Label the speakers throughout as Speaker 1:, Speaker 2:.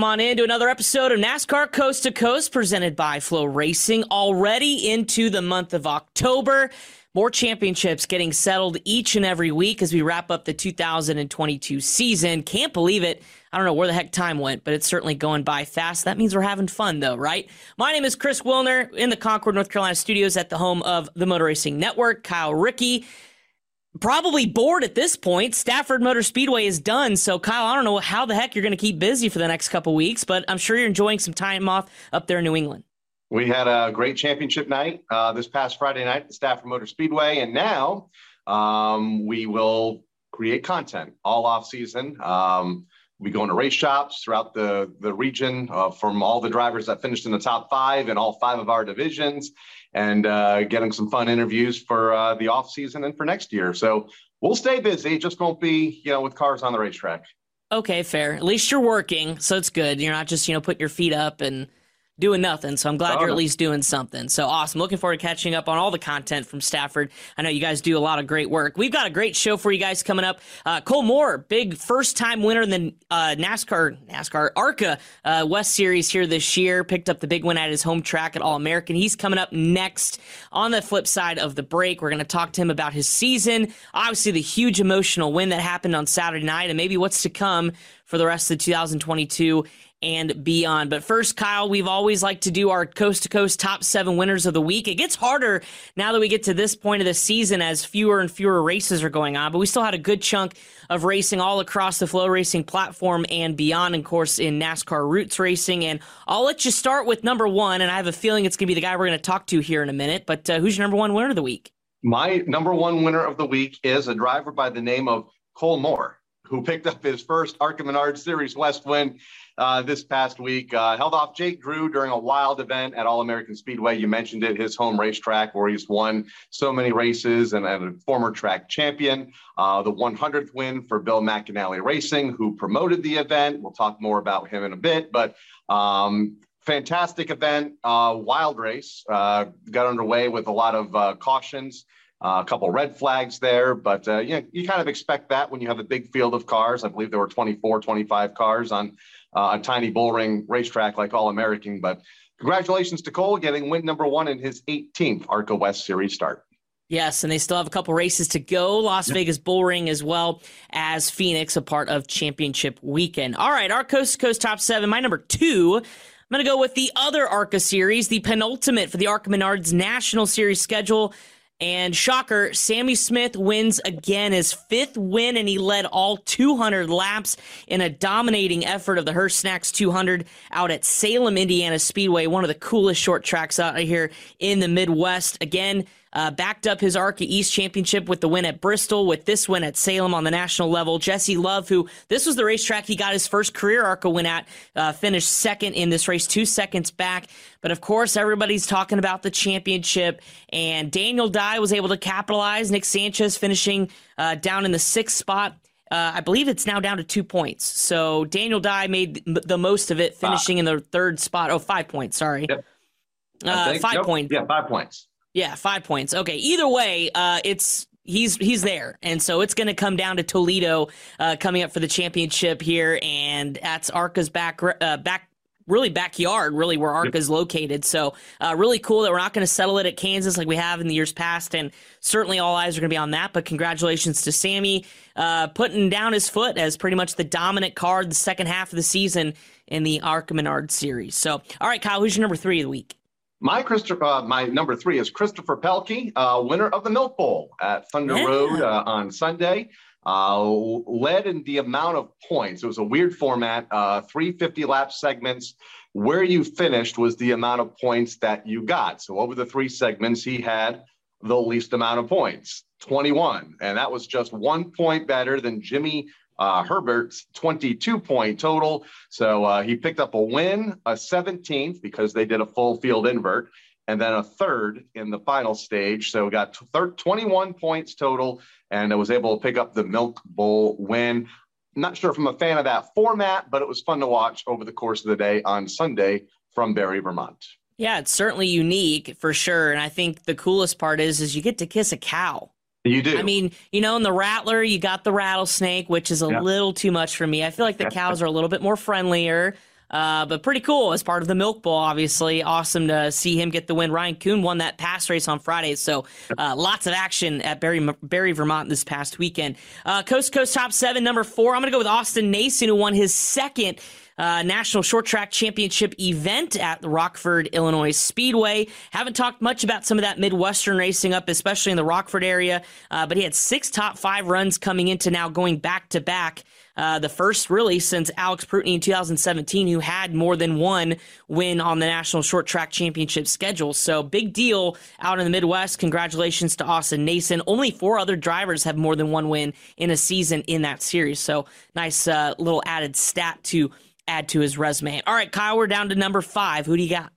Speaker 1: Welcome on into another episode of NASCAR Coast to Coast presented by FloRacing. Already into the month of October. More championships getting settled each and every week as we wrap up the 2022 season. Can't believe it. I don't know where the heck time went, but it's certainly going by fast. That means we're having fun, though, right? My name is Chris Wilner in the Concord, North Carolina studios at the home of the Motor Racing Network. Kyle Rickey probably bored at this point. Stafford Motor Speedway is done. So, Kyle, I don't know how the heck you're going to keep busy for the next couple weeks, but I'm sure you're enjoying some time off up there in New England.
Speaker 2: We had a great championship night uh, this past Friday night at Stafford Motor Speedway, and now um, we will create content all off season. Um, we go into race shops throughout the the region uh, from all the drivers that finished in the top five in all five of our divisions and uh, getting some fun interviews for uh, the off season and for next year. So we'll stay busy. It just won't be, you know, with cars on the racetrack.
Speaker 1: Okay, fair. At least you're working, so it's good. You're not just, you know, putting your feet up and doing nothing. So I'm glad oh, you're at least doing something. So awesome. Looking forward to catching up on all the content from Stafford. I know you guys do a lot of great work. We've got a great show for you guys coming up. Uh, Cole Moore, big first time winner in the uh, NASCAR, NASCAR ARCA uh, West Series here this year. Picked up the big win at his home track at All American. He's coming up next on the flip side of the break. We're going to talk to him about his season. Obviously, the huge emotional win that happened on Saturday night and maybe what's to come for the rest of the 2022 and beyond. But first, Kyle, we've always liked to do our coast to coast top seven winners of the week. It gets harder now that we get to this point of the season as fewer and fewer races are going on, but we still had a good chunk of racing all across the FloRacing platform and beyond, and of course, in NASCAR Roots Racing. And I'll let you start with number one, and I have a feeling it's going to be the guy we're going to talk to here in a minute. But uh, who's your number one winner of the week?
Speaker 2: My number one winner of the week is a driver by the name of Cole Moore, who picked up his first ARCA Menard Series West win uh, this past week. Uh, held off Jake Drew during a wild event at All American Speedway. You mentioned it, his home racetrack where he's won so many races and, and a former track champion. Uh, the 100th win for Bill McAnally Racing, who promoted the event. We'll talk more about him in a bit, but um, fantastic event, uh, wild race. Uh, got underway with a lot of uh, cautions. Uh, a couple red flags there, but uh, you, know, you kind of expect that when you have a big field of cars. I believe there were 24, 25 cars on uh, a tiny bullring racetrack like All American. But congratulations to Cole getting win number one in his 18th ARCA West Series start.
Speaker 1: Yes, and they still have a couple races to go. Las yep. Vegas Bull Ring as well as Phoenix, a part of championship weekend. All right, our coast to coast top seven. My number two, I'm going to go with the other ARCA series, the penultimate for the ARCA Menards National Series schedule. And shocker, Sammy Smith wins again, his fifth win, and he led all 200 laps in a dominating effort of the Hirsch Snacks 200 out at Salem, Indiana Speedway, one of the coolest short tracks out here in the Midwest. Again, uh, backed up his ARCA East Championship with the win at Bristol, with this win at Salem on the national level. Jesse Love, who this was the racetrack he got his first career ARCA win at, uh, finished second in this race, two seconds back. But of course, everybody's talking about the championship, and Daniel Dye was able to capitalize. Nick Sanchez finishing uh, down in the sixth spot. Uh, I believe it's now down to two points. So Daniel Dye made the most of it, finishing in the third spot. Oh, five points. Sorry. Yep. Uh, five points.
Speaker 2: Yeah, five points.
Speaker 1: Yeah, five points. Okay. Either way, uh, it's he's he's there, and so it's going to come down to Toledo uh, coming up for the championship here, and that's Arca's back uh, back really backyard, really where ARCA is located. So uh, really cool that we're not going to settle it at Kansas like we have in the years past, and certainly all eyes are going to be on that. But congratulations to Sammy uh, putting down his foot as pretty much the dominant card the second half of the season in the ARCA Menard series. So all right, Kyle, who's your number three of the week?
Speaker 2: My Christopher, uh, my number three is Christopher Pelkey, uh, winner of the Milk Bowl at Thunder yeah. Road uh, on Sunday. uh, led in the amount of points. It was a weird format, uh, 350 lap segments. Where you finished was the amount of points that you got. So over the three segments, he had the least amount of points, 21. And that was just one point better than Jimmy uh, Herbert's 22 point total. So uh, he picked up a win, a 17th because they did a full field invert, and then a third in the final stage. So got 21 points total and I was able to pick up the Milk Bowl win. not sure if I'm a fan of that format, but it was fun to watch over the course of the day on Sunday from Barre, Vermont.
Speaker 1: Yeah, it's certainly unique for sure. And I think the coolest part is is you get to kiss a cow.
Speaker 2: You do.
Speaker 1: I mean, you know, in the rattler, you got the rattlesnake, which is a yeah. little too much for me. I feel like the cows are a little bit more friendlier. Uh, but pretty cool as part of the Milk Bowl, obviously. Awesome to see him get the win. Ryan Kuhn won that pass race on Friday, so uh, lots of action at Barry, Barre, Vermont this past weekend. Uh, Coast Coast Top 7, number four. I'm going to go with Austin Nason, who won his second uh, National Short Track Championship event at the Rockford, Illinois Speedway. Haven't talked much about some of that Midwestern racing up, especially in the Rockford area, uh, but he had six top five runs coming into now going back to back. Uh, the first really since Alex Prunty in 2017, who had more than one win on the National Short Track Championship schedule. So big deal out in the Midwest. Congratulations to Austin Nason. Only four other drivers have more than one win in a season in that series. So nice uh, little added stat to add to his resume. All right, Kyle, we're down to number five. Who do you got?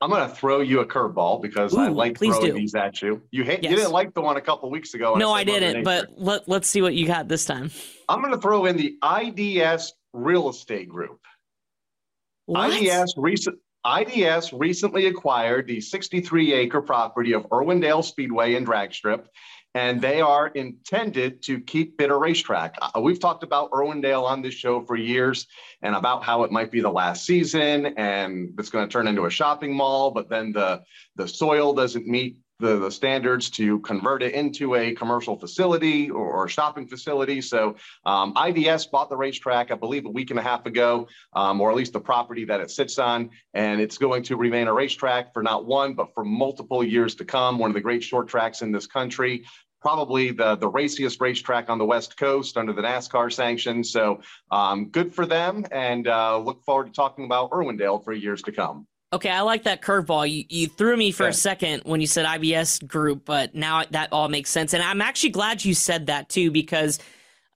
Speaker 2: I'm going to throw you a curveball because Ooh, I like throwing do. these at you. You hate, yes. you didn't like the one a couple weeks ago.
Speaker 1: No, I, I didn't. But let, let's see what you got this time.
Speaker 2: I'm going to throw in the IDS Real Estate Group. What? IDS recent. IDS recently acquired the 63 acre property of Irwindale Speedway and Drag Strip and they are intended to keep Bitter Racetrack. Uh, we've talked about Irwindale on this show for years and about how it might be the last season and it's going to turn into a shopping mall, but then the, the soil doesn't meet the, the standards to convert it into a commercial facility or, or shopping facility. So um, IDS bought the racetrack, I believe, a week and a half ago, um, or at least the property that it sits on. And it's going to remain a racetrack for not one, but for multiple years to come. One of the great short tracks in this country probably the, the raciest racetrack on the West Coast under the NASCAR sanctions. So um, good for them and uh, look forward to talking about Irwindale for years to come.
Speaker 1: Okay, I like that curveball. You, you threw me for yeah. a second when you said IBS group, but now that all makes sense. And I'm actually glad you said that too, because –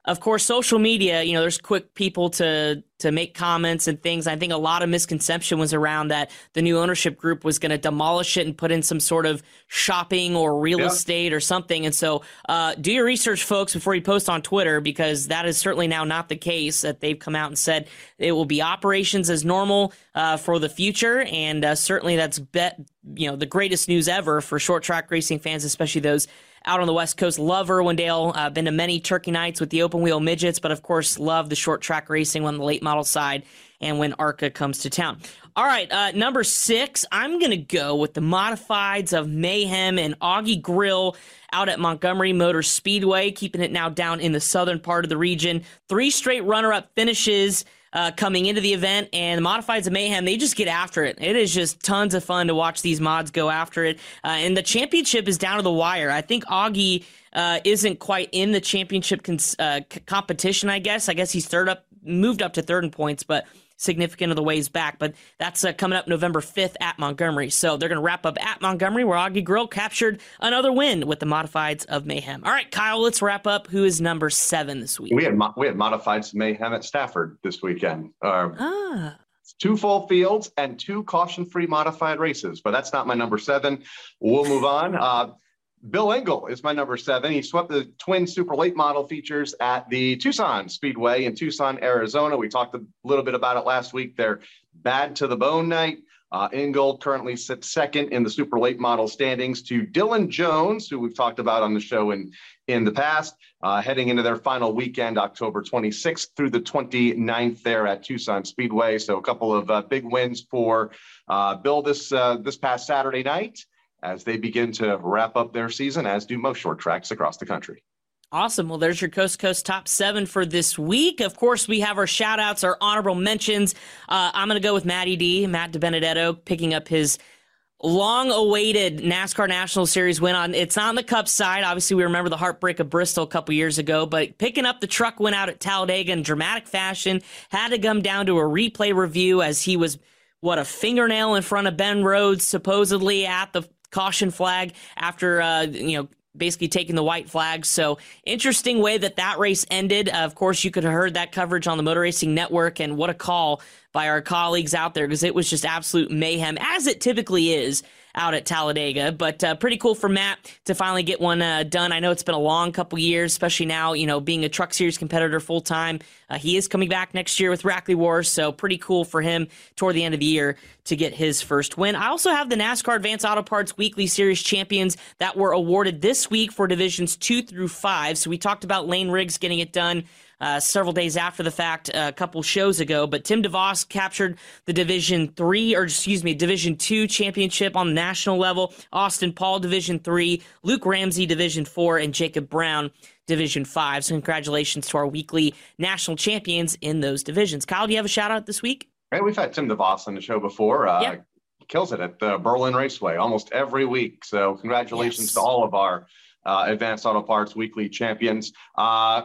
Speaker 1: of course, social media, you know, there's quick people to to make comments and things. I think a lot of misconception was around that the new ownership group was going to demolish it and put in some sort of shopping or real yeah. estate or something. And so, uh, do your research, folks, before you post on Twitter, because that is certainly now not the case. That they've come out and said it will be operations as normal uh, for the future, and uh, certainly that's bet you know the greatest news ever for short track racing fans, especially those out on the West Coast. Love Irwindale. Uh, been to many turkey nights with the open wheel midgets, but of course, love the short track racing on the late model side and when ARCA comes to town. All right, uh, number six, I'm going to go with the modifieds of Mayhem and Augie Grill out at Montgomery Motor Speedway, keeping it now down in the southern part of the region. Three straight runner up finishes uh, coming into the event, and the Modifieds of Mayhem, they just get after it. It is just tons of fun to watch these mods go after it. Uh, and the championship is down to the wire. I think Augie uh, isn't quite in the championship cons- uh, c- competition, I guess. I guess he's third up, moved up to third in points, but significant of the ways back. But that's uh, coming up November 5th at Montgomery. So they're going to wrap up at Montgomery, where Augie Grill captured another win with the Modifieds of Mayhem. All right, Kyle, let's wrap up. Who is number seven this week?
Speaker 2: We had we had Modifieds of Mayhem at Stafford this weekend. Uh, ah. Two full fields and two caution-free modified races, but that's not my number seven. We'll move on. Uh, Bill Engel is my number seven. He swept the twin super late model features at the Tucson Speedway in Tucson, Arizona. We talked a little bit about it last week. They're bad to the bone night. Uh, currently sits second in the super late model standings to Dylan Jones, who we've talked about on the show in, in the past, uh, heading into their final weekend, October 26th through the 29th there at Tucson Speedway. So a couple of uh, big wins for uh, Bill this, uh, this past Saturday night as they begin to wrap up their season, as do most short tracks across the country.
Speaker 1: Awesome. Well, there's your Coast Coast top seven for this week. Of course, we have our shout outs, our honorable mentions. Uh, I'm going to go with Matty D, Matt DiBenedetto, picking up his long awaited NASCAR National Series win on it's on the cup side. Obviously, we remember the heartbreak of Bristol a couple years ago, but picking up the truck went out at Talladega in dramatic fashion. Had to come down to a replay review as he was what a fingernail in front of Ben Rhodes, supposedly at the caution flag after uh, you know basically taking the white flag. So interesting way that that race ended. Uh, of course, you could have heard that coverage on the Motor Racing Network, and what a call by our colleagues out there because it was just absolute mayhem, as it typically is out at Talladega. But uh, pretty cool for Matt to finally get one uh, done. I know it's been a long couple years, especially now, you know, being a Truck Series competitor full time. Uh, he is coming back next year with Rackley Wars, so pretty cool for him toward the end of the year to get his first win. I also have the NASCAR Advanced Auto Parts Weekly Series champions that were awarded this week for divisions two through five. So we talked about Lane Riggs getting it done uh, several days after the fact, uh, a couple shows ago. But Tim DeVos captured the Division Three, or excuse me, Division Two championship on the national level. Austin Paul Division Three, Luke Ramsey Division Four, and Jacob Brown Division Five. So congratulations to our weekly national champions in those divisions. Kyle, do you have a shout out this week?
Speaker 2: Right, we've had Tim DeVos on the show before. Uh, yeah. Kills it at the Berlin Raceway almost every week. So congratulations yes. to all of our uh, Advanced Auto Parts Weekly champions. Uh,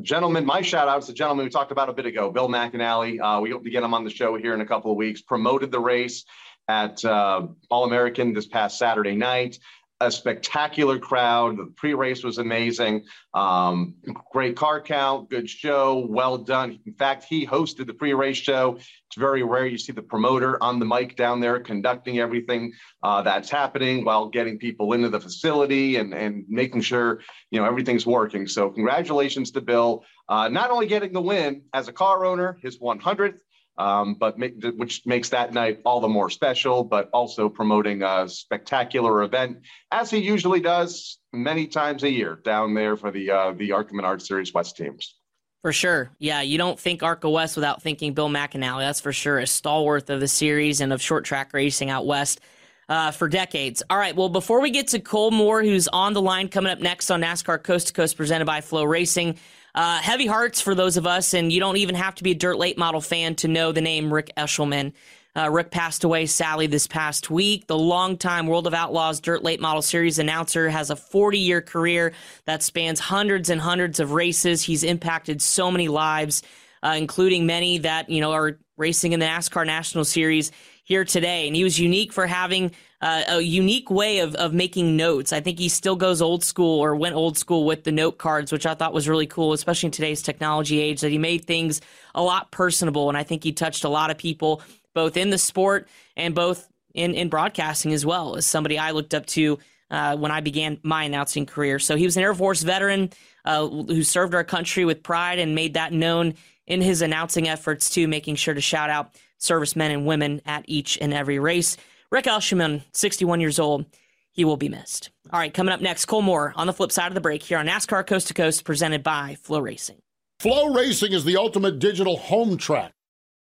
Speaker 2: gentlemen, my shout out is the gentleman we talked about a bit ago, Bill McAnally. Uh, we hope to get him on the show here in a couple of weeks. Promoted the race at uh, All American this past Saturday night a spectacular crowd. The pre-race was amazing. Um, great car count, good show, well done. In fact, he hosted the pre-race show. It's very rare you see the promoter on the mic down there conducting everything uh, that's happening while getting people into the facility and, and making sure you know everything's working. So congratulations to Bill, uh, not only getting the win as a car owner, his 100th um, but make, which makes that night all the more special, but also promoting a spectacular event, as he usually does many times a year down there for the uh, the ARCA Menard Series West teams.
Speaker 1: For sure. Yeah, you don't think ARCA West without thinking Bill McAnally. That's for sure. A stalwart of the series and of short track racing out west. Uh, for decades. All right. Well, before we get to Cole Moore, who's on the line coming up next on NASCAR Coast to Coast presented by FloRacing, uh, heavy hearts for those of us, and you don't even have to be a dirt late model fan to know the name Rick Eshelman. Uh, Rick passed away Sally, this past week. The longtime World of Outlaws Dirt Late Model Series announcer has a 40 year career that spans hundreds and hundreds of races. He's impacted so many lives, uh, including many that you know are racing in the NASCAR National Series here today. And he was unique for having uh, a unique way of, of making notes. I think he still goes old school or went old school with the note cards, which I thought was really cool, especially in today's technology age, that he made things a lot personable. And I think he touched a lot of people, both in the sport and both in, in broadcasting as well, as somebody I looked up to uh, when I began my announcing career. So he was an Air Force veteran uh, who served our country with pride and made that known in his announcing efforts, too, making sure to shout out servicemen and women at each and every race. Rick Eshelman, 61 years old. He will be missed. All right, coming up next, Cole Moore on the flip side of the break here on NASCAR Coast to Coast, presented by FloRacing.
Speaker 3: Flow Racing is the ultimate digital home track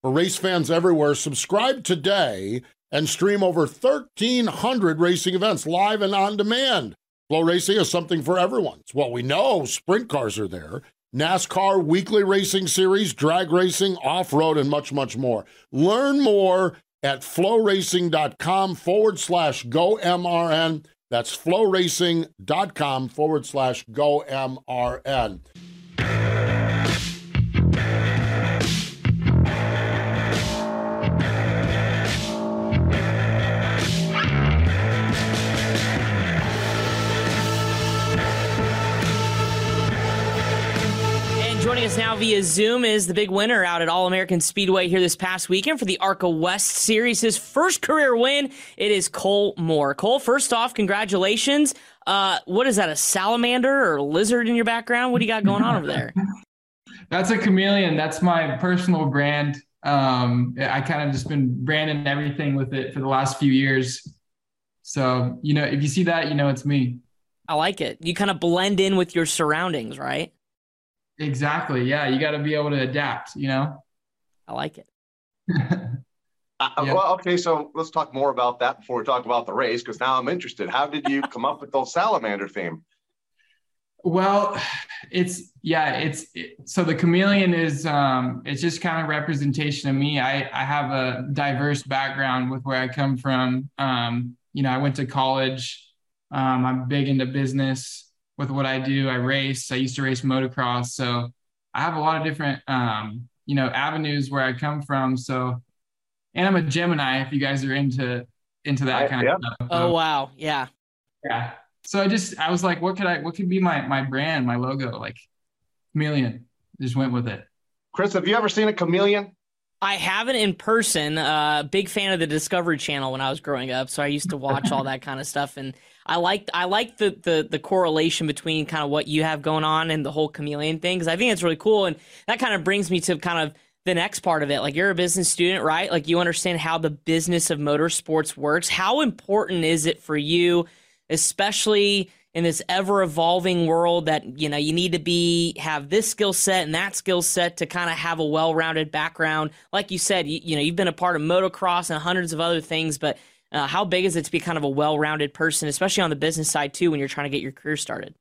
Speaker 3: for race fans everywhere. Subscribe today and stream over 1,300 racing events live and on demand. FloRacing is something for everyone. It's what we know. Sprint cars are there. NASCAR weekly racing series, drag racing, off road, and much, much more. Learn more at floracing.com forward slash go MRN. That's floracing.com forward slash go MRN.
Speaker 1: Joining us now via Zoom is the big winner out at All American Speedway here this past weekend for the ARCA West Series. His first career win. It is Cole Moore. Cole, first off, congratulations. Uh, what is that, a salamander or a lizard in your background? What do you got going on over there?
Speaker 4: That's a chameleon. That's my personal brand. Um, I kind of just been branding everything with it for the last few years. So, you know, if you see that, you know it's me.
Speaker 1: I like it. You kind of blend in with your surroundings, right?
Speaker 4: Exactly. Yeah. You got to be able to adapt, you know?
Speaker 1: I like it.
Speaker 2: Uh, yeah. Well, okay, so let's talk more about that before we talk about the race, because now I'm interested. How did you come up with the salamander theme?
Speaker 4: Well, it's yeah, it's it, so the chameleon is um it's just kind of representation of me. I I have a diverse background with where I come from. Um, you know, I went to college. Um, I'm big into business with what I do. I race. I used to race motocross, so I have a lot of different um, you know, avenues where I come from. So, and I'm a Gemini. If you guys are into into that kind yeah. of stuff.
Speaker 1: Oh wow, yeah,
Speaker 4: yeah so I just I was like, what could I what could be my my brand, my logo? Like chameleon. Just went with it.
Speaker 2: Chris, have you ever seen a chameleon?
Speaker 1: I haven't in person. Uh, big fan of the Discovery Channel when I was growing up, so I used to watch all that kind of stuff, and I liked I liked the the the correlation between kind of what you have going on and the whole chameleon thing because I think it's really cool, and that kind of brings me to kind of the next part of it. Like you're a business student, right? Like you understand how the business of motorsports works. How important is it for you? especially in this ever evolving world that you know you need to be have this skill set and that skill set to kind of have a well-rounded background. Like you said you, you know you've been a part of motocross and hundreds of other things but uh, how big is it to be kind of a well-rounded person especially on the business side too when you're trying to get your career started?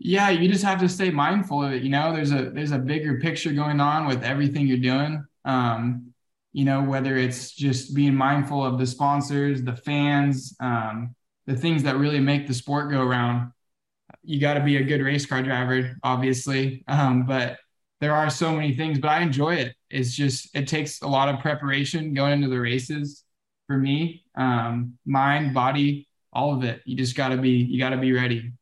Speaker 4: Yeah you just have to stay mindful of it you know? There's a there's a bigger picture going on with everything you're doing um you know whether it's just being mindful of the sponsors the fans um the things that really make the sport go around. You got to be a good race car driver, obviously, um, but there are so many things. But I enjoy it. It's just it takes a lot of preparation going into the races for me, um, mind, body, all of it. You just got to be you got to be ready.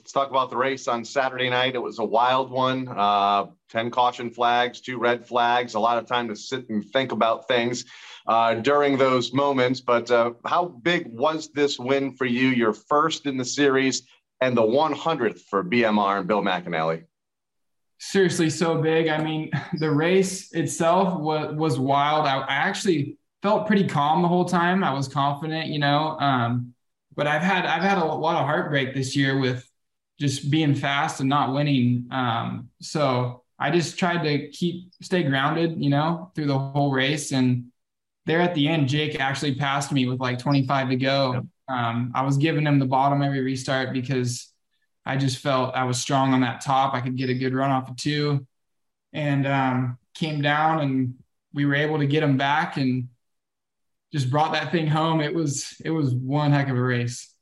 Speaker 2: Let's talk about the race on Saturday night. It was a wild one. Uh, 10 caution flags, two red flags, a lot of time to sit and think about things uh, during those moments. But uh, how big was this win for you? Your first in the series and the 100th for BMR and Bill McAnally.
Speaker 4: Seriously, so big. I mean, the race itself was, was wild. I, I actually felt pretty calm the whole time. I was confident, you know. Um, but I've had I've had a lot of heartbreak this year with just being fast and not winning. Um, so I just tried to keep stay grounded, you know, through the whole race. And there at the end, Jake actually passed me with like 25 to go. Um, I was giving him the bottom every restart because I just felt I was strong on that top. I could get a good run off of two, and um, came down and we were able to get him back and just brought that thing home. It was it was one heck of a race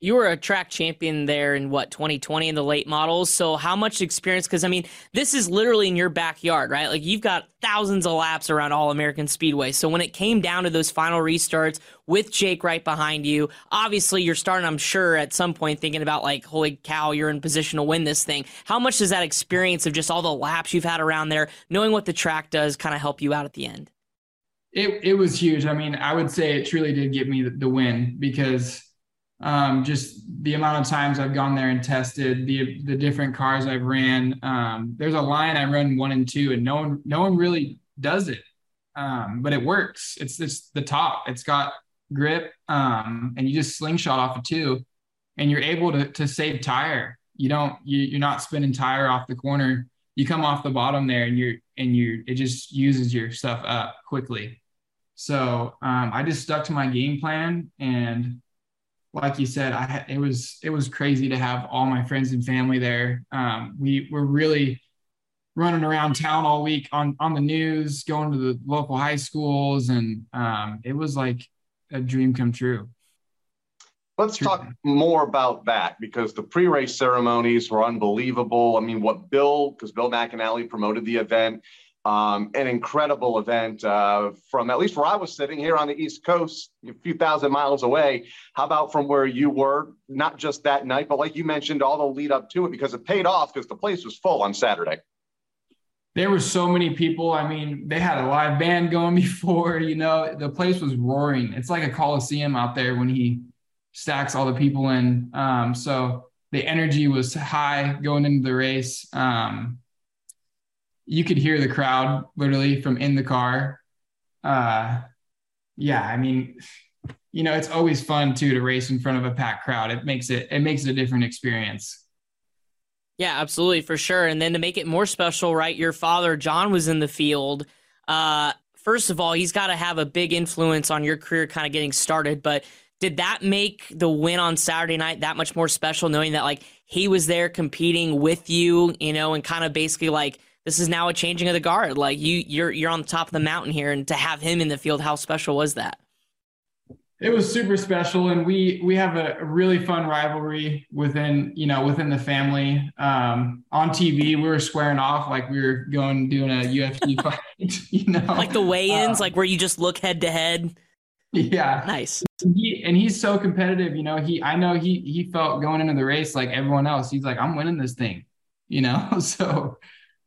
Speaker 1: you were a track champion there in what 2020 in the late models. So how much experience because i mean this is literally in your backyard right? Like you've got thousands of laps around all american speedway. So when it came down to those final restarts with jake right behind you obviously you're starting i'm sure at some point thinking about like holy cow you're in position to win this thing. How much does that experience of just all the laps you've had around there knowing what the track does kind of help you out at the end?
Speaker 4: It, it was huge. I mean i would say it truly did give me the, the win because um, just the amount of times I've gone there and tested the the different cars I've ran. Um, there's a line I run one and two, and no one no one really does it, um, but it works. It's it's the top. It's got grip, um, and you just slingshot off of two, and you're able to to save tire. You don't you, you're not spinning tire off the corner. You come off the bottom there, and you're and you it just uses your stuff up quickly. So um, I just stuck to my game plan and like you said, I it was it was crazy to have all my friends and family there. Um, we were really running around town all week on on the news, going to the local high schools, and um, it was like a dream come true.
Speaker 2: Let's talk more about that because the pre-race ceremonies were unbelievable. I mean, what Bill, because Bill McAnally promoted the event, um, an incredible event uh, from at least where I was sitting here on the East Coast, a few thousand miles away. How about from where you were? Not just that night, but like you mentioned, all the lead up to it because it paid off because the place was full on Saturday.
Speaker 4: There were so many people. I mean, they had a live band going before. You know, the place was roaring. It's like a coliseum out there when he stacks all the people in. Um, so the energy was high going into the race. Um, you could hear the crowd literally from in the car. Uh, yeah, I mean, you know, it's always fun too to race in front of a packed crowd. It makes it it makes it a different experience.
Speaker 1: Yeah, absolutely, for sure. And then to make it more special, right? Your father, John, was in the field. Uh, first of all, he's got to have a big influence on your career kind of getting started. But did that make the win on Saturday night that much more special, knowing that like he was there competing with you, you know, and kind of basically like this is now a changing of the guard. Like you, you're you're on the top of the mountain here, and to have him in the field, how special was that?
Speaker 4: It was super special, and we we have a really fun rivalry within you know within the family. Um, on TV, we were squaring off like we were going doing a UFC fight. You know,
Speaker 1: like the weigh-ins, um, like where you just look head to head.
Speaker 4: Yeah,
Speaker 1: nice.
Speaker 4: He, and he's so competitive. You know, he I know he he felt going into the race like everyone else. He's like, I'm winning this thing. You know, so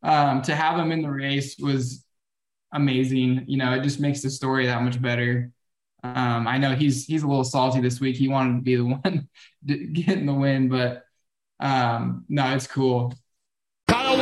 Speaker 4: um, to have him in the race was amazing. You know, it just makes the story that much better. Um, I know he's he's a little salty this week. He wanted to be the one getting the win, but um, no, it's cool.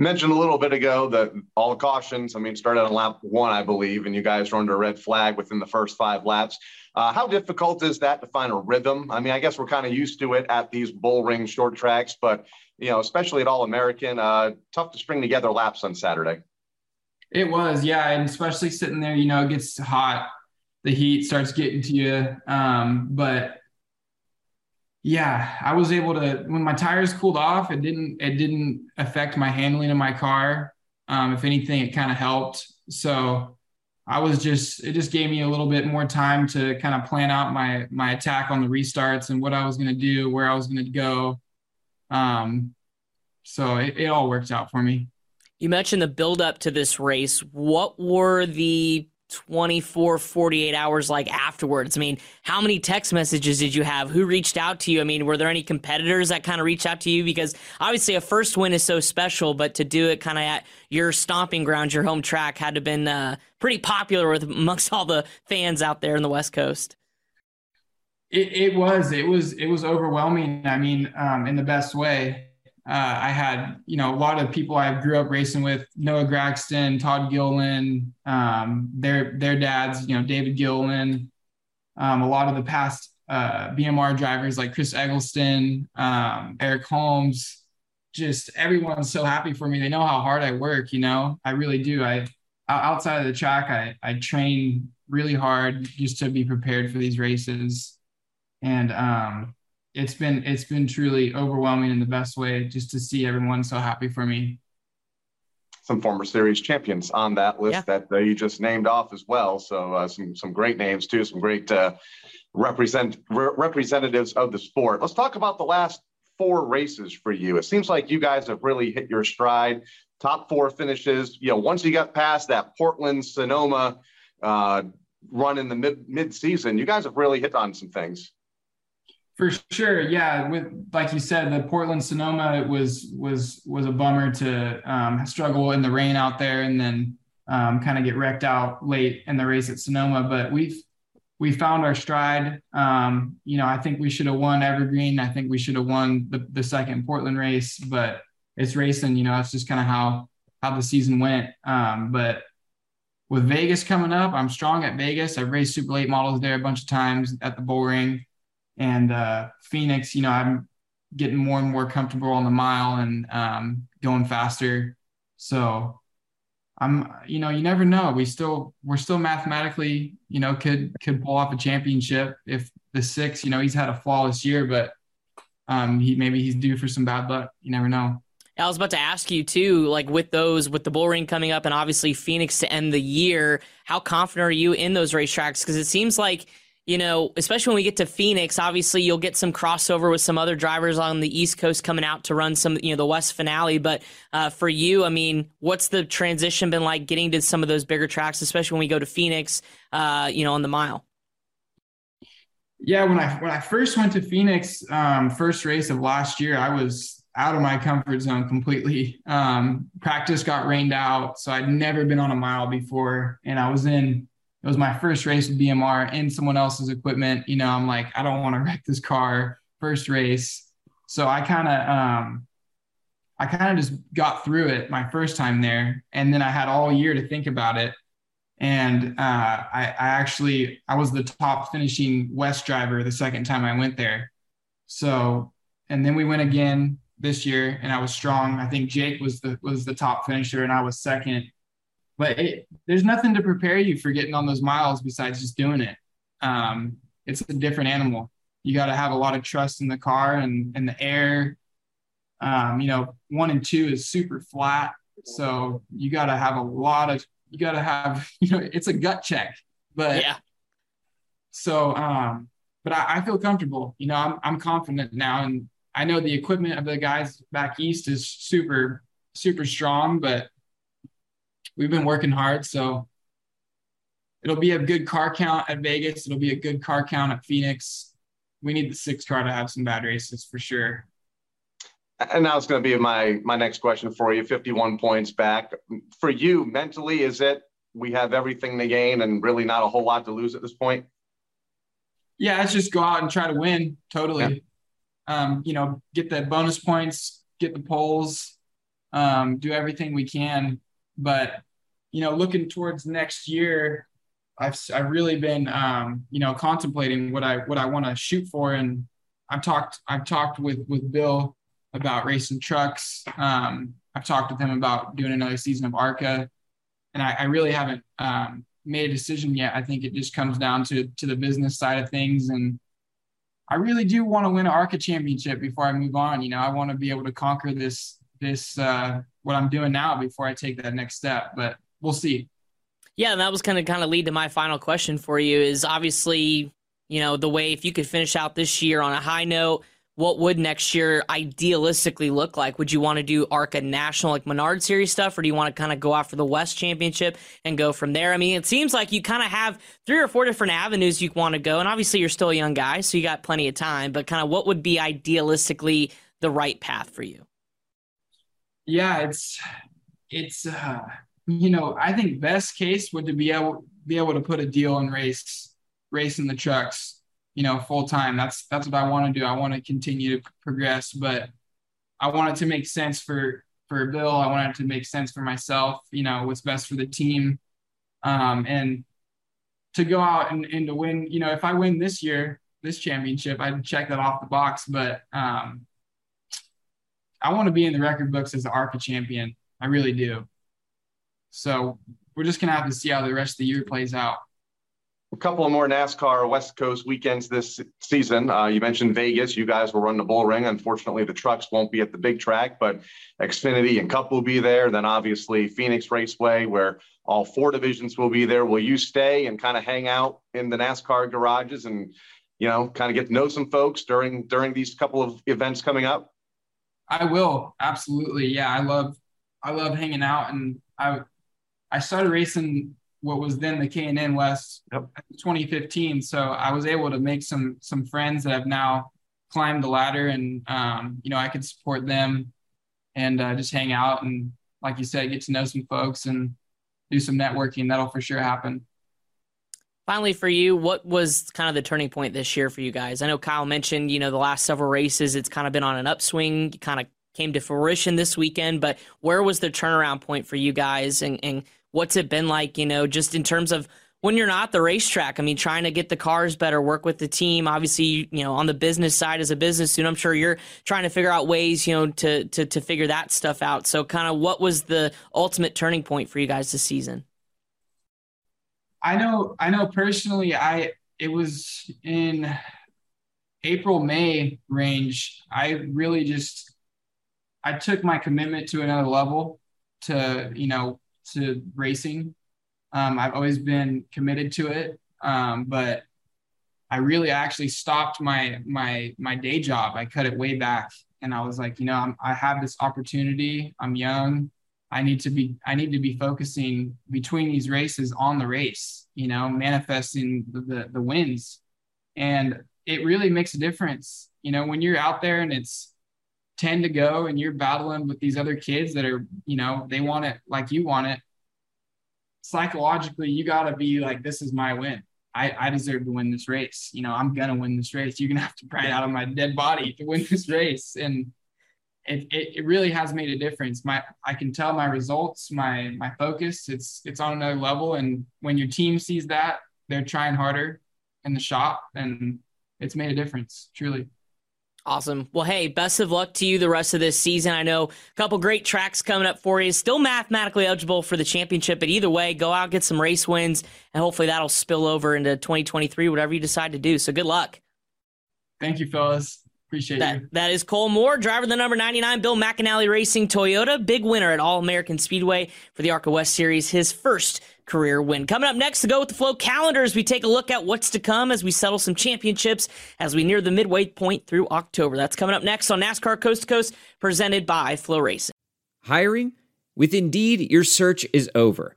Speaker 2: mentioned a little bit ago that all cautions, I mean, started on lap one, I believe, and you guys were under a red flag within the first five laps. Uh, how difficult is that to find a rhythm? I mean, I guess we're kind of used to it at these bull ring short tracks, but you know, especially at All American, uh, tough to string together laps on Saturday.
Speaker 4: It was, yeah, and especially sitting there, you know, it gets hot, the heat starts getting to you, um, but yeah, I was able to when my tires cooled off, it didn't it didn't affect my handling of my car. Um, if anything, it kind of helped. So I was just it just gave me a little bit more time to kind of plan out my my attack on the restarts and what I was going to do, where I was going to go. Um, so it, it all worked out for me.
Speaker 1: You mentioned the build up to this race. What were the 24, 48 hours like afterwards? I mean, how many text messages did you have? Who reached out to you? I mean, were there any competitors that kind of reached out to you? Because obviously a first win is so special, but to do it kind of at your stomping grounds, your home track, had to have been uh, pretty popular with amongst all the fans out there in the West Coast.
Speaker 4: It, it was, it was, it was overwhelming. I mean, um, in the best way uh, I had, you know, a lot of people I grew up racing with, Noah Gragson, Todd Gilliland, um, their their dads, you know, David Gilliland, um, a lot of the past uh, BMR drivers like Chris Eggleston, um, Eric Holmes, just everyone's so happy for me. They know how hard I work. You know, I really do. I outside of the track, I I train really hard just to be prepared for these races, and um, it's been it's been truly overwhelming in the best way just to see everyone so happy for me.
Speaker 2: Some former series champions on that list yeah. that uh, you just named off as well. So uh, some some great names too some great uh, represent re- representatives of the sport. Let's talk about the last four races for you. It seems like you guys have really hit your stride. Top four finishes you know once you got past that portland sonoma uh, run in the mid mid season you guys have really hit on some things
Speaker 4: for sure, yeah. With like you said, the Portland Sonoma was was was a bummer to um, struggle in the rain out there, and then um, kind of get wrecked out late in the race at Sonoma. But we've we found our stride. Um, you know, I think we should have won Evergreen. I think we should have won the, the second Portland race, but it's racing. You know, it's just kind of how how the season went. Um, but with Vegas coming up, I'm strong at Vegas. I've raced super late models there a bunch of times at the bull ring and uh, Phoenix, you know, I'm getting more and more comfortable on the mile and um, going faster. So I'm, you know, you never know. We still, we're still mathematically, you know, could could pull off a championship if the six, you know, he's had a flawless year, but um, he maybe he's due for some bad luck. You never know.
Speaker 1: I was about to ask you too, like with those, with the bull ring coming up, and obviously Phoenix to end the year. How confident are you in those racetracks? Because it seems like you know, especially when we get to Phoenix, obviously you'll get some crossover with some other drivers on the East Coast coming out to run some, you know, the West finale. But uh, for you, I mean, what's the transition been like getting to some of those bigger tracks, especially when we go to Phoenix, uh, you know, on the mile?
Speaker 4: Yeah, when I when I first went to Phoenix, um, first race of last year, I was out of my comfort zone completely. Um, practice got rained out, so I'd never been on a mile before, and I was in it was my first race with BMR in someone else's equipment. You know, I'm like, I don't want to wreck this car first race. So I kind of, um, I kind of just got through it my first time there. And then I had all year to think about it. And uh, I, I actually, I was the top finishing West driver the second time I went there. So, and then we went again this year and I was strong. I think Jake was the, was the top finisher and I was second but it, there's nothing to prepare you for getting on those miles besides just doing it. Um, it's a different animal. You got to have a lot of trust in the car and, and the air. Um, you know, one and two is super flat. So you got to have a lot of, you got to have, you know, it's a gut check. But
Speaker 1: yeah.
Speaker 4: So, um, but I, I feel comfortable. You know, I'm, I'm confident now. And I know the equipment of the guys back east is super, super strong, but we've been working hard. So it'll be a good car count at Vegas. It'll be a good car count at Phoenix. We need the six car to have some bad races for sure.
Speaker 2: And now it's going to be my my next question for you. 51 points back for you mentally. Is it we have everything to gain and really not a whole lot to lose at this point?
Speaker 4: Yeah, let's just go out and try to win. Totally. Yeah. Um, you know, get the bonus points, get the poles, um, do everything we can. But you know, looking towards next year, I've I've really been um, you know contemplating what I what I want to shoot for, and I've talked I've talked with with Bill about racing trucks. Um, I've talked with him about doing another season of ARCA, and I, I really haven't um, made a decision yet. I think it just comes down to to the business side of things, and I really do want to win an ARCA championship before I move on. You know, I want to be able to conquer this this uh, what I'm doing now before I take that next step. But we'll see.
Speaker 1: Yeah, and that was of kind of lead to my final question for you is obviously, you know, the way if you could finish out this year on a high note, what would next year idealistically look like? Would you want to do ARCA National like Menard Series stuff, or do you want to kind of go after the West Championship and go from there? I mean, it seems like you kind of have three or four different avenues you want to go, and obviously you're still a young guy, so you got plenty of time. But kind of what would be idealistically the right path for you?
Speaker 4: Yeah, it's it's uh you know, I think best case would to be able be able to put a deal and race racing the trucks, you know, full time. That's that's what I want to do. I want to continue to progress, but I want it to make sense for for Bill. I want it to make sense for myself. You know, what's best for the team, um, and to go out and, and to win. You know, if I win this year, this championship, I'd check that off the box. But um, I want to be in the record books as the ARCA champion. I really do. So we're just gonna have to see how the rest of the year plays out.
Speaker 2: A couple of more NASCAR West Coast weekends this season. Uh, you mentioned Vegas. You guys will run the bull ring. Unfortunately, the trucks won't be at the big track, but Xfinity and Cup will be there. Then obviously Phoenix Raceway, where all four divisions will be there. Will you stay and kind of hang out in the NASCAR garages and you know kind of get to know some folks during during these couple of events coming up?
Speaker 4: I will absolutely. Yeah, I love I love hanging out, and I I started racing what was then the K&N West yep. 2015. So I was able to make some some friends that have now climbed the ladder, and um, you know I could support them and uh, just hang out and, like you said, get to know some folks and do some networking. That'll for sure happen.
Speaker 1: Finally, for you, what was kind of the turning point this year for you guys? I know Kyle mentioned, you know, the last several races, it's kind of been on an upswing, kind of came to fruition this weekend, but where was the turnaround point for you guys and, and what's it been like, you know, just in terms of when you're not the racetrack? I mean, trying to get the cars better, work with the team. Obviously, you know, on the business side as a business student, I'm sure you're trying to figure out ways, you know, to to to figure that stuff out. So, kind of, what was the ultimate turning point for you guys this season?
Speaker 4: I know, I know personally, I it was in April May range. I really just I took my commitment to another level to you know to racing. Um, I've always been committed to it, um, but I really actually stopped my my my day job. I cut it way back, and I was like, you know, I'm, I have this opportunity. I'm young. I need to be I need to be focusing between these races on the race. You know, manifesting the the, the wins, and it really makes a difference. You know, when you're out there and it's 10 to go and you're battling with these other kids that are, you know, they want it like you want it. Psychologically, you got to be like, this is my win. I, I deserve to win this race. You know, I'm gonna win this race. You're gonna have to pry out of my dead body to win this race. And it, it, it really has made a difference. My I can tell my results, my my focus, it's it's on another level. And when your team sees that, they're trying harder in the shop and it's made a difference, truly.
Speaker 1: Awesome. Well, hey, best of luck to you the rest of this season. I know a couple great tracks coming up for you. Still mathematically eligible for the championship, but either way, go out, get some race wins, and hopefully that'll spill over into 2023, whatever you decide to do. So good luck.
Speaker 4: Thank you, fellas. Appreciate
Speaker 1: that,
Speaker 4: you.
Speaker 1: That is Cole Moore, driver of the number 99 Bill McAnally Racing Toyota, big winner at All American Speedway for the ARCA West Series, his first career win. Coming up next to go with the flow calendars, we take a look at what's to come as we settle some championships as we near the midway point through October. That's coming up next on NASCAR Coast to Coast, presented by FloRacing.
Speaker 5: Hiring? With Indeed, your search is over.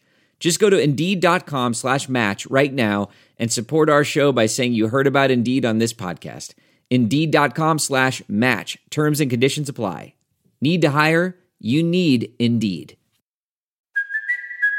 Speaker 5: Just go to Indeed.com slash match right now and support our show by saying you heard about Indeed on this podcast. Indeed.com slash match. Terms and conditions apply. Need to hire? You need Indeed.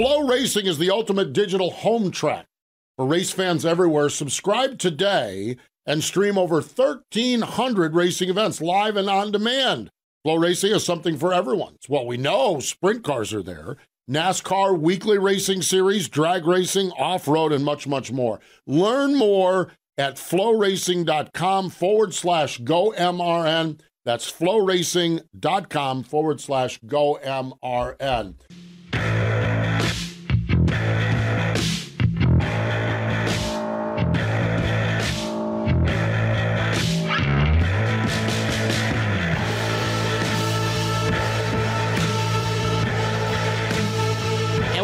Speaker 3: FloRacing is the ultimate digital home track for race fans everywhere. Subscribe today and stream over 1,300 racing events live and on demand. FloRacing is something for everyone. It's what we know. Sprint cars are there. NASCAR weekly racing series, drag racing, off road, and much, much more. Learn more at floracing.com forward slash go MRN. That's floracing.com forward slash go MRN.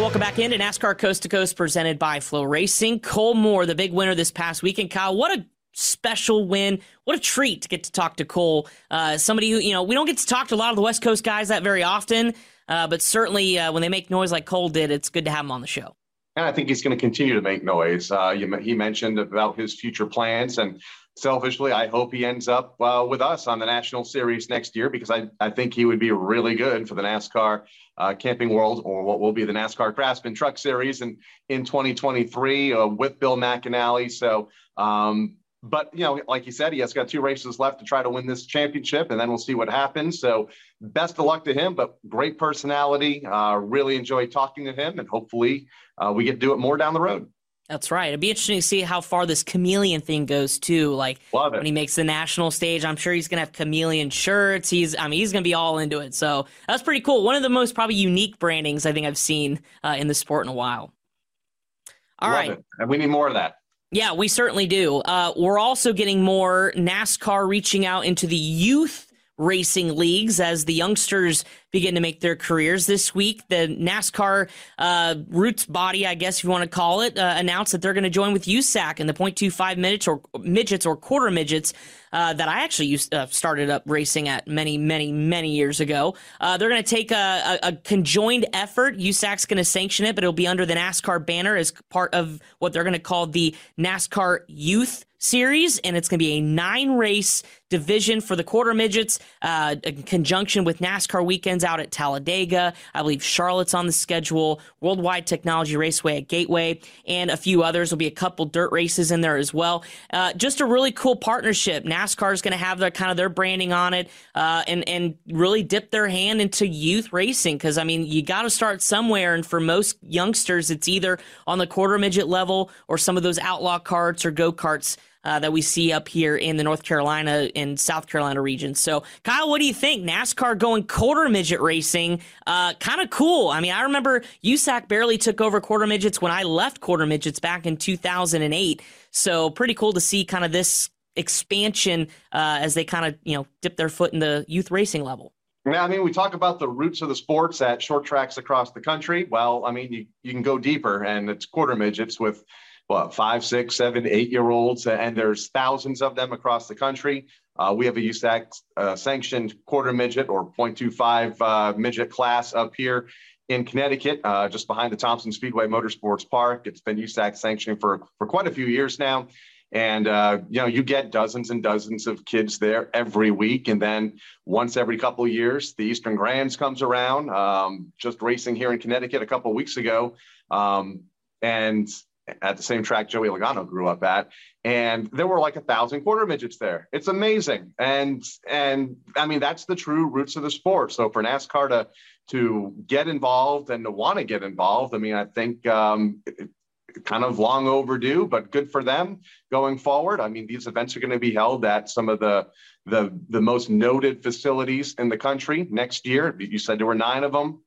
Speaker 1: Welcome back in into NASCAR Coast to Coast presented by FloRacing. Cole Moore, the big winner this past weekend. Kyle, what a special win. What a treat to get to talk to Cole. Uh, somebody who, you know, we don't get to talk to a lot of the West Coast guys that very often, uh, but certainly uh, when they make noise like Cole did, it's good to have him on the show.
Speaker 2: And I think he's going to continue to make noise. Uh, he mentioned about his future plans, and selfishly, I hope he ends up uh, with us on the National Series next year because I, I think he would be really good for the NASCAR uh, Camping World or what will be the NASCAR Craftsman Truck Series in, in 2023 uh, with Bill McAnally. So, um, but you know, like he said, he has got two races left to try to win this championship, and then we'll see what happens. So, best of luck to him. But great personality. Uh, really enjoy talking to him, and hopefully, uh, we get to do it more down the road.
Speaker 1: That's right. It'd be interesting to see how far this chameleon thing goes too. Like when he makes the national stage, I'm sure he's gonna have chameleon shirts. He's, I mean, he's gonna be all into it. So that's pretty cool. One of the most probably unique brandings I think I've seen uh, in the sport in a while. All
Speaker 2: Love
Speaker 1: right,
Speaker 2: it. and we need more of that.
Speaker 1: Yeah, we certainly do. Uh, we're also getting more NASCAR reaching out into the youth racing leagues as the youngsters begin to make their careers this week. The NASCAR uh, roots body, I guess if you want to call it, uh, announced that they're going to join with USAC in the 0.25 minutes or midgets or quarter midgets uh, that I actually used uh, started up racing at many, many, many years ago. Uh, they're going to take a, a, a, conjoined effort. USAC's going to sanction it, but it'll be under the NASCAR banner as part of what they're going to call the NASCAR Youth series, and it's going to be a nine race division for the quarter midgets uh, in conjunction with NASCAR weekends out at Talladega. I believe Charlotte's on the schedule, Worldwide Technology Raceway at Gateway, and a few others. There'll be a couple dirt races in there as well. Uh, just a really cool partnership. NASCAR is going to have their kind of their branding on it uh, and, and really dip their hand into youth racing because, I mean, you got to start somewhere. And for most youngsters, it's either on the quarter midget level or some of those outlaw karts or go karts uh, that we see up here in the North Carolina and South Carolina region. So, Kyle, what do you think? NASCAR going quarter midget racing, uh, kind of cool. I mean, I remember USAC barely took over quarter midgets when I left quarter midgets back in 2008. So, pretty cool to see kind of this expansion uh, as they kind of you know dip their foot in the youth racing level.
Speaker 2: Yeah, I mean, we talk about the roots of the sports at short tracks across the country. Well, I mean, you, you can go deeper, and it's quarter midgets with what five, six, seven, eight year olds, and there's thousands of them across the country. Uh, we have a USAC uh, sanctioned quarter midget or 0.25 uh, midget class up here in Connecticut, uh, just behind the Thompson Speedway Motorsports Park. It's been USAC sanctioning for for quite a few years now. And uh, you know, you get dozens and dozens of kids there every week, and then once every couple of years, the Eastern Grands comes around. Um, just racing here in Connecticut a couple of weeks ago, um, and at the same track Joey Logano grew up at, and there were like a thousand quarter midgets there. It's amazing, and and I mean that's the true roots of the sport. So for NASCAR to to get involved and to want to get involved, I mean I think um, it, kind of long overdue, but good for them going forward. I mean these events are going to be held at some of the the the most noted facilities in the country next year. You said there were nine of them.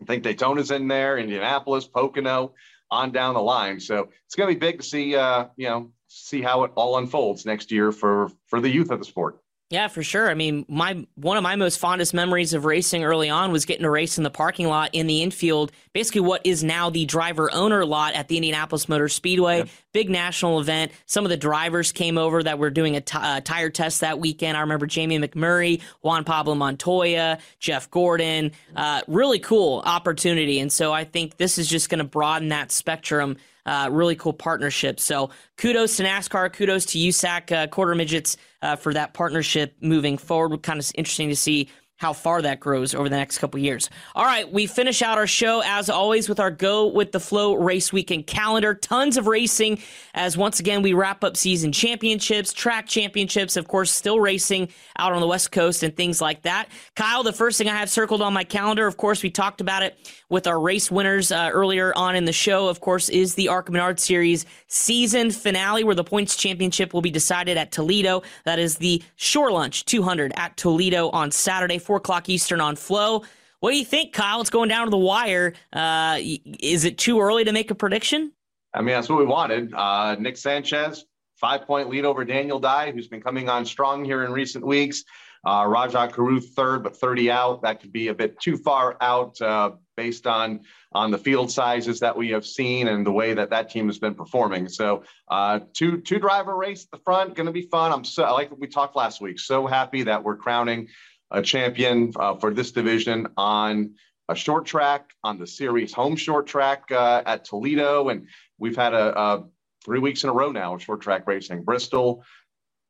Speaker 2: I think Daytona's in there, Indianapolis, Pocono on down the line. So it's going to be big to see, uh, you know, see how it all unfolds next year for for the youth of the sport.
Speaker 1: Yeah, for sure. I mean, my one of my most fondest memories of racing early on was getting to race in the parking lot in the infield, basically what is now the driver owner lot at the Indianapolis Motor Speedway. Yep. Big national event. Some of the drivers came over that were doing a, t- a tire test that weekend. I remember Jamie McMurray, Juan Pablo Montoya, Jeff Gordon. Uh, really cool opportunity, and so I think this is just going to broaden that spectrum uh, really cool partnership. So kudos to NASCAR, kudos to USAC uh, quarter midgets uh, for that partnership moving forward. Kind of interesting to see how far that grows over the next couple years. All right, we finish out our show as always with our Go with the Flow race weekend calendar. Tons of racing as once again we wrap up season championships, track championships, of course, still racing out on the West Coast and things like that. Kyle, the first thing I have circled on my calendar, of course, we talked about it with our race winners uh, earlier on in the show, of course, is the ARCA Menards Series season finale where the points championship will be decided at Toledo. That is the Shore Lunch 200 at Toledo on Saturday 4 o'clock Eastern on Flow. What do you think, Kyle? It's going down to the wire. Uh, is it too early to make a prediction?
Speaker 2: I mean, that's what we wanted. Uh, Nick Sanchez, five point lead over Daniel Dye, who's been coming on strong here in recent weeks. Uh, Rajah Caruth third, but 30 out. That could be a bit too far out uh, based on on the field sizes that we have seen and the way that that team has been performing. So, uh, two two driver race at the front, going to be fun. I'm so like we talked last week. So happy that we're crowning a champion uh, for this division on a short track on the series home short track uh, at Toledo, and we've had a, a, three weeks in a row now of short track racing. Bristol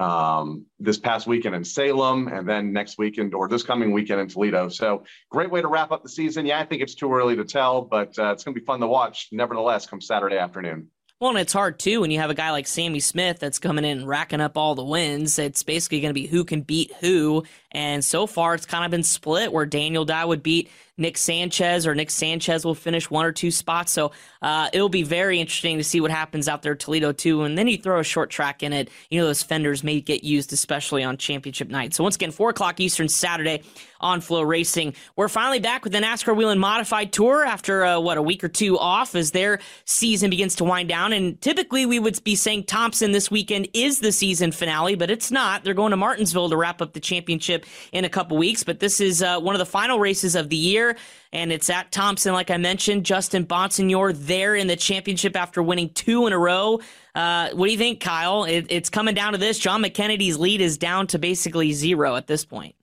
Speaker 2: um, this past weekend in Salem, and then next weekend or this coming weekend in Toledo. So great way to wrap up the season. Yeah, I think it's too early to tell, but uh, it's going to be fun to watch. Nevertheless, come Saturday afternoon.
Speaker 1: Well, and it's hard too when you have a guy like Sammy Smith that's coming in racking up all the wins. It's basically going to be who can beat who. And so far, it's kind of been split where Daniel Dye would beat Nick Sanchez, or Nick Sanchez will finish one or two spots. So uh, it'll be very interesting to see what happens out there Toledo too. And then you throw a short track in it. You know those fenders may get used, especially on championship night. So once again, four o'clock Eastern Saturday on FloRacing. We're finally back with the NASCAR Whelen Modified Tour after uh, what a week or two off as their season begins to wind down. And typically we would be saying Thompson this weekend is the season finale, but it's not. They're going to Martinsville to wrap up the championship in a couple weeks. But this is uh, one of the final races of the year and it's at Thompson, like I mentioned. Justin Bonsignore there in the championship after winning two in a row. Uh, what do you think, Kyle? It, it's coming down to this. Jon McKennedy's lead is down to basically zero at this point.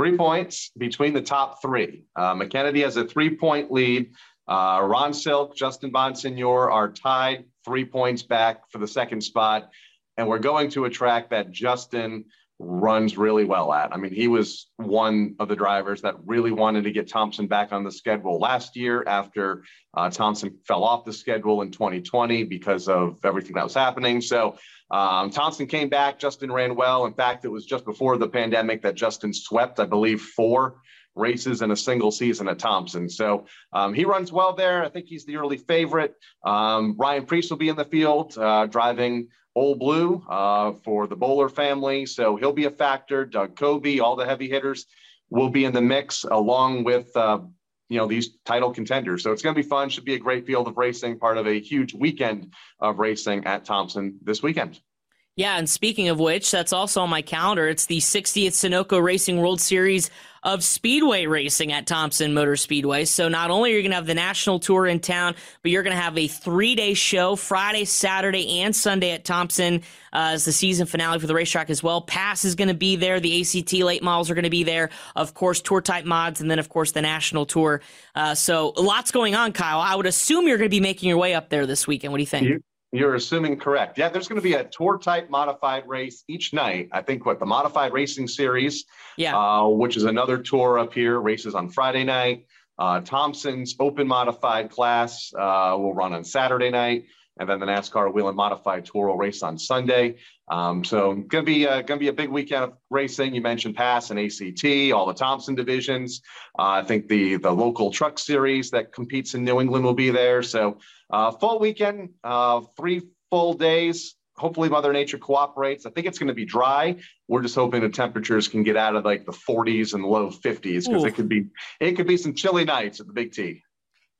Speaker 2: Three points between the top three. Uh, McKennedy has a three point lead. Uh, Ron Silk, Justin Bonsignore are tied three points back for the second spot. and we're going to a track that Justin runs really well at. I mean, he was one of the drivers that really wanted to get Thompson back on the schedule last year after uh, Thompson fell off the schedule in 2020 because of everything that was happening. So um, Thompson came back. Justin ran well. In fact, it was just before the pandemic that Justin swept, I believe, four races in a single season at Thompson. So um, he runs well there. I think he's the early favorite. Um, Ryan Preece will be in the field uh, driving Old Blue uh, for the Bowler family. So he'll be a factor. Doug Coby, all the heavy hitters will be in the mix along with. Uh, you know these title contenders so it's going to be fun should be a great field of racing part of a huge weekend of racing at thompson this weekend
Speaker 1: yeah, and speaking of which, that's also on my calendar. It's the 60th Sunoco Racing World Series of Speedway racing at Thompson Motor Speedway. So not only are you going to have the national tour in town, but you're going to have a three day show Friday, Saturday, and Sunday at Thompson uh, as the season finale for the racetrack as well. Pass is going to be there. The ACT late models are going to be there. Of course, tour type mods, and then, of course, the national tour. Uh, so lots going on, Kyle. I would assume you're going to be making your way up there this weekend. What do you think?
Speaker 2: You're assuming correct. Yeah, there's going to be a tour type modified race each night. I think what the modified racing series,
Speaker 1: yeah,
Speaker 2: uh, which is another tour up here, races on Friday night. Uh, Thompson's open modified class uh, will run on Saturday night, and then the NASCAR Whelen Modified Tour will race on Sunday. Um, so going to be uh, going to be a big weekend of racing. You mentioned Pass and ACT, all the Thompson divisions. Uh, I think the the local truck series that competes in New England will be there. So uh, full weekend, uh, three full days. Hopefully, Mother Nature cooperates. I think it's going to be dry. We're just hoping the temperatures can get out of like the 40s and low 50s because it could be it could be some chilly nights at the Big T.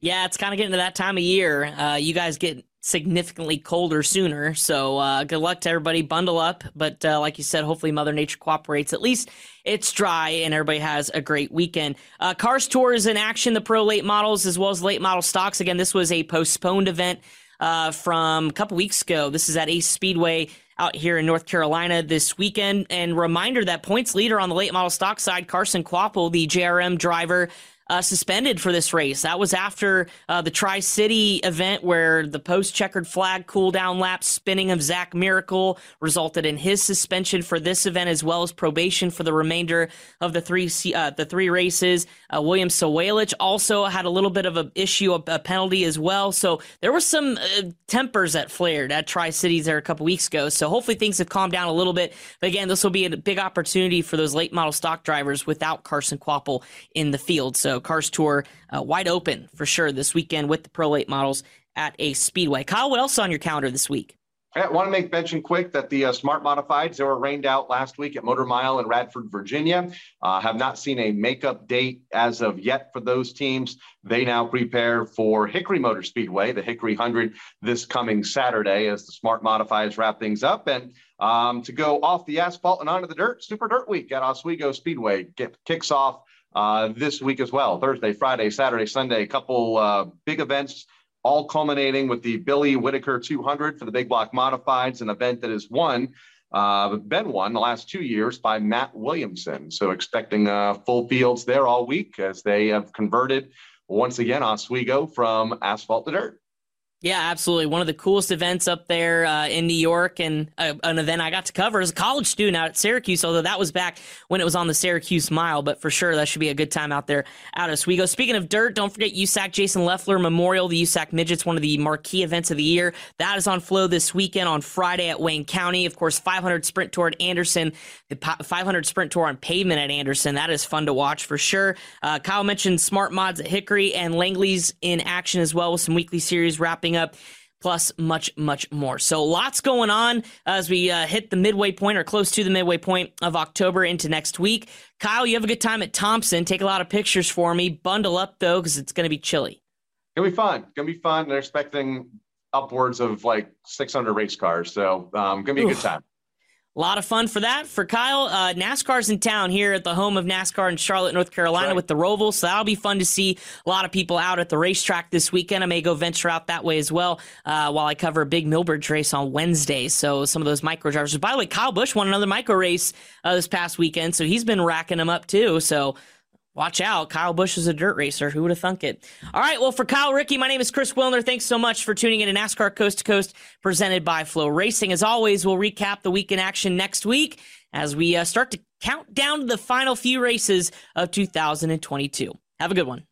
Speaker 1: Yeah, it's kind of getting to that time of year. Uh, you guys get significantly colder sooner. So uh, good luck to everybody. Bundle up. But uh, like you said, hopefully Mother Nature cooperates. At least it's dry and everybody has a great weekend. Uh, Cars Tour is in action, the pro late models as well as late model stocks. Again, this was a postponed event uh, from a couple weeks ago. This is at Ace Speedway out here in North Carolina this weekend. And reminder that points leader on the late model stock side, Carson Kvapil, the JRM driver, uh, suspended for this race. That was after uh, the Tri City event where the post checkered flag cool down lap spinning of Zach Miracle resulted in his suspension for this event as well as probation for the remainder of the three uh, the three races. Uh, William Sawalich also had a little bit of an issue, a, a penalty as well. So there were some uh, tempers that flared at Tri Cities there a couple weeks ago. So hopefully things have calmed down a little bit. But again, this will be a big opportunity for those late model stock drivers without Carson Kvapil in the field. So Cars Tour uh, wide open for sure this weekend with the Pro Late models at a Speedway. Kyle, what else on your calendar this week?
Speaker 2: I want to make mention quick that the uh, smart modifieds they were rained out last week at Motor Mile in Radford, Virginia. Uh, have not seen a makeup date as of yet for those teams. They now prepare for Hickory Motor Speedway, the Hickory 100, this coming Saturday as the smart modifieds wrap things up. And um, to go off the asphalt and onto the dirt, Super Dirt Week at Oswego Speedway get, kicks off uh, this week as well. Thursday, Friday, Saturday, Sunday, a couple uh, big events, all culminating with the Billy Whittaker 200 for the big block modifieds, an event that is won, uh, been won the last two years by Mat Williamson. So expecting uh, full fields there all week as they have converted once again Oswego from asphalt to dirt.
Speaker 1: Yeah, absolutely. One of the coolest events up there uh, in New York, and uh, an event I got to cover as a college student out at Syracuse. Although that was back when it was on the Syracuse Mile, but for sure that should be a good time out there out of Oswego. Speaking of dirt, don't forget USAC Jason Leffler Memorial, the USAC Midgets, one of the marquee events of the year. That is on flow this weekend on Friday at Wayne County. Of course, 500 sprint tour at Anderson, the 500 sprint tour on pavement at Anderson. That is fun to watch for sure. Uh, Kyle mentioned smart mods at Hickory and Langley's in action as well with some weekly series wrapping up plus much, much more. So lots going on as we uh, hit the midway point or close to the midway point of October into next week. Kyle, you have a good time at Thompson. Take a lot of pictures for me. Bundle up though, because it's going to be chilly.
Speaker 2: Gonna be fun. Gonna be fun. They're expecting upwards of like 600 race cars, so um, gonna be a Oof. good time.
Speaker 1: A lot of fun for that. For Kyle, uh, NASCAR's in town here at the home of NASCAR in Charlotte, North Carolina right. with the Roval. So that'll be fun to see a lot of people out at the racetrack this weekend. I may go venture out that way as well uh, while I cover a big Millbridge race on Wednesday. So some of those micro drivers. By the way, Kyle Busch won another micro race uh, this past weekend. So he's been racking them up too. So Watch out. Kyle Busch is a dirt racer. Who would have thunk it? All right. Well, for Kyle Rickey, my name is Chris Wilner. Thanks so much for tuning in to NASCAR Coast to Coast presented by FloRacing. As always, we'll recap the week in action next week as we uh, start to count down to the final few races of 2022. Have a good one.